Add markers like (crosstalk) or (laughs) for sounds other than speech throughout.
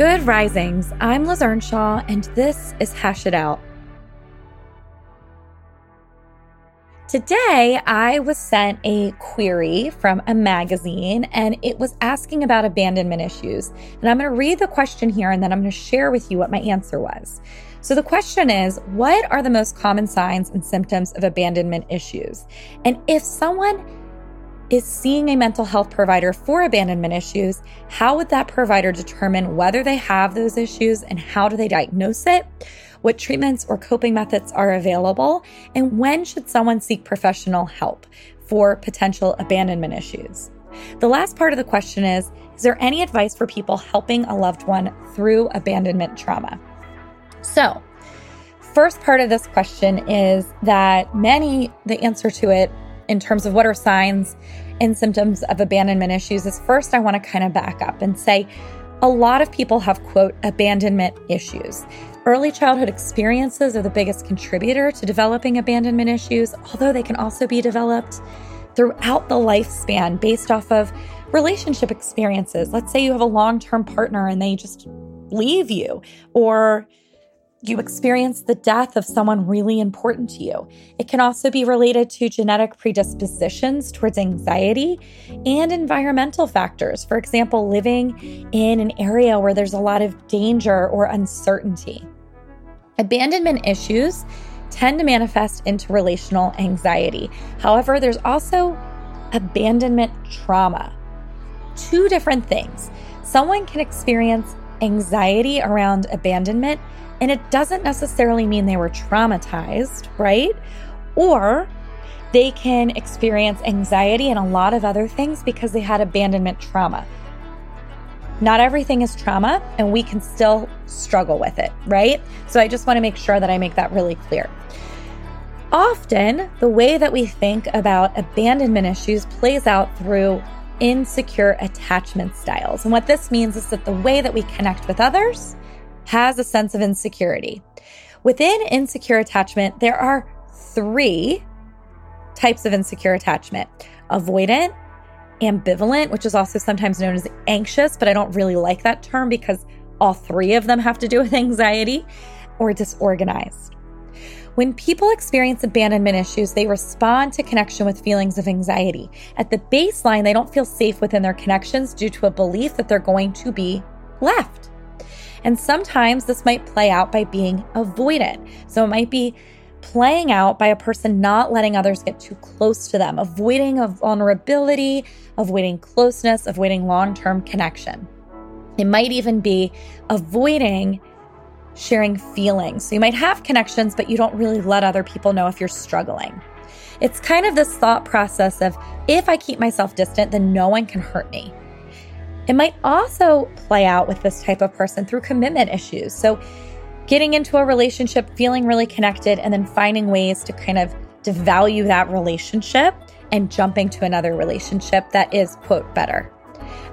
Good risings. I'm Liz Earnshaw, and this is Hash It Out. Today, I was sent a query from a magazine and it was asking about abandonment issues. And I'm going to read the question here and then I'm going to share with you what my answer was. So, the question is What are the most common signs and symptoms of abandonment issues? And if someone is seeing a mental health provider for abandonment issues, how would that provider determine whether they have those issues and how do they diagnose it? what treatments or coping methods are available, and when should someone seek professional help for potential abandonment issues. The last part of the question is Is there any advice for people helping a loved one through abandonment trauma? So, first part of this question is that many, the answer to it in terms of what are signs and symptoms of abandonment issues is first, I want to kind of back up and say, a lot of people have, quote, abandonment issues. Early childhood experiences are the biggest contributor to developing abandonment issues, although they can also be developed throughout the lifespan based off of relationship experiences. Let's say you have a long term partner and they just leave you, or you experience the death of someone really important to you. It can also be related to genetic predispositions towards anxiety and environmental factors. For example, living in an area where there's a lot of danger or uncertainty. Abandonment issues tend to manifest into relational anxiety. However, there's also abandonment trauma. Two different things. Someone can experience anxiety around abandonment and it doesn't necessarily mean they were traumatized, right? Or they can experience anxiety and a lot of other things because they had abandonment trauma. Not everything is trauma, and we can still struggle with it, right? So I just want to make sure that I make that really clear. Often, the way that we think about abandonment issues plays out through insecure attachment styles. And what this means is that the way that we connect with others has a sense of insecurity. Within insecure attachment, there are three types of insecure attachment avoidant, ambivalent, which is also sometimes known as anxious, but I don't really like that term because all three of them have to do with (laughs) anxiety, or disorganized. When people experience abandonment issues, they respond to connection with feelings of anxiety. At the baseline, they don't feel safe within their connections due to a belief that they're going to be left. And sometimes this might play out by being avoidant. So it might be playing out by a person not letting others get too close to them, avoiding a vulnerability, avoiding closeness, avoiding long term connection. It might even be avoiding sharing feelings. So you might have connections, but you don't really let other people know if you're struggling. It's kind of this thought process of if I keep myself distant, then no one can hurt me. It might also play out with this type of person through commitment issues. So, getting into a relationship, feeling really connected, and then finding ways to kind of devalue that relationship and jumping to another relationship that is, quote, better.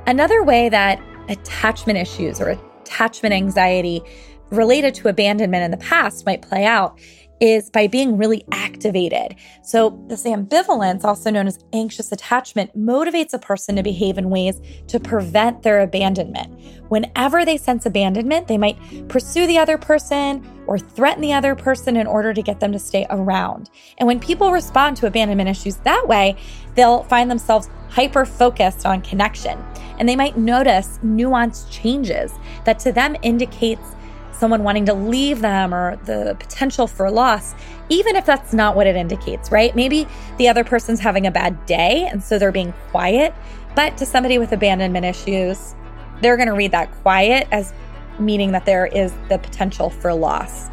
Another way that attachment issues or attachment anxiety related to abandonment in the past might play out is by being really activated. So, this ambivalence, also known as anxious attachment, motivates a person to behave in ways to prevent their abandonment. Whenever they sense abandonment, they might pursue the other person or threaten the other person in order to get them to stay around. And when people respond to abandonment issues that way, they'll find themselves hyper focused on connection. And they might notice nuanced changes that to them indicates someone wanting to leave them or the potential for loss, even if that's not what it indicates, right? Maybe the other person's having a bad day and so they're being quiet. But to somebody with abandonment issues, they're going to read that quiet as meaning that there is the potential for loss.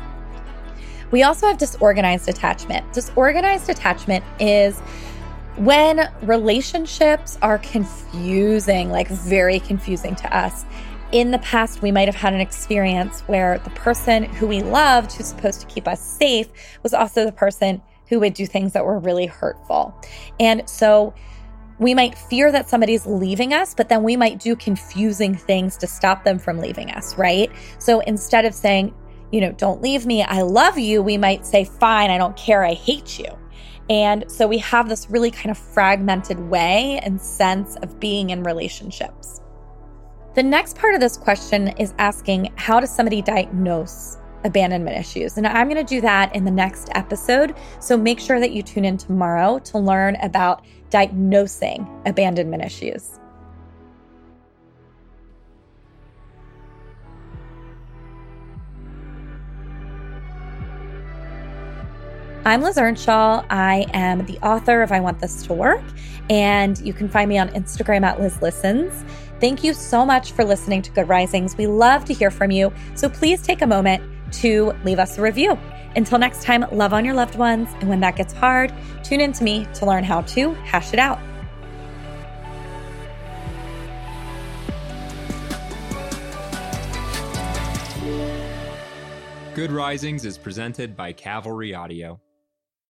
We also have disorganized attachment. Disorganized attachment is when relationships are confusing, like very confusing to us in the past, we might have had an experience where the person who we loved, who's supposed to keep us safe, was also the person who would do things that were really hurtful. And so we might fear that somebody's leaving us, but then we might do confusing things to stop them from leaving us, right? So instead of saying, you know, don't leave me, I love you, we might say, fine, I don't care, I hate you. And so we have this really kind of fragmented way and sense of being in relationships. The next part of this question is asking how does somebody diagnose abandonment issues? And I'm going to do that in the next episode. So make sure that you tune in tomorrow to learn about diagnosing abandonment issues. I'm Liz Earnshaw. I am the author of I Want This to Work, and you can find me on Instagram at Liz Listens. Thank you so much for listening to Good Risings. We love to hear from you, so please take a moment to leave us a review. Until next time, love on your loved ones, and when that gets hard, tune in to me to learn how to hash it out. Good Risings is presented by Cavalry Audio.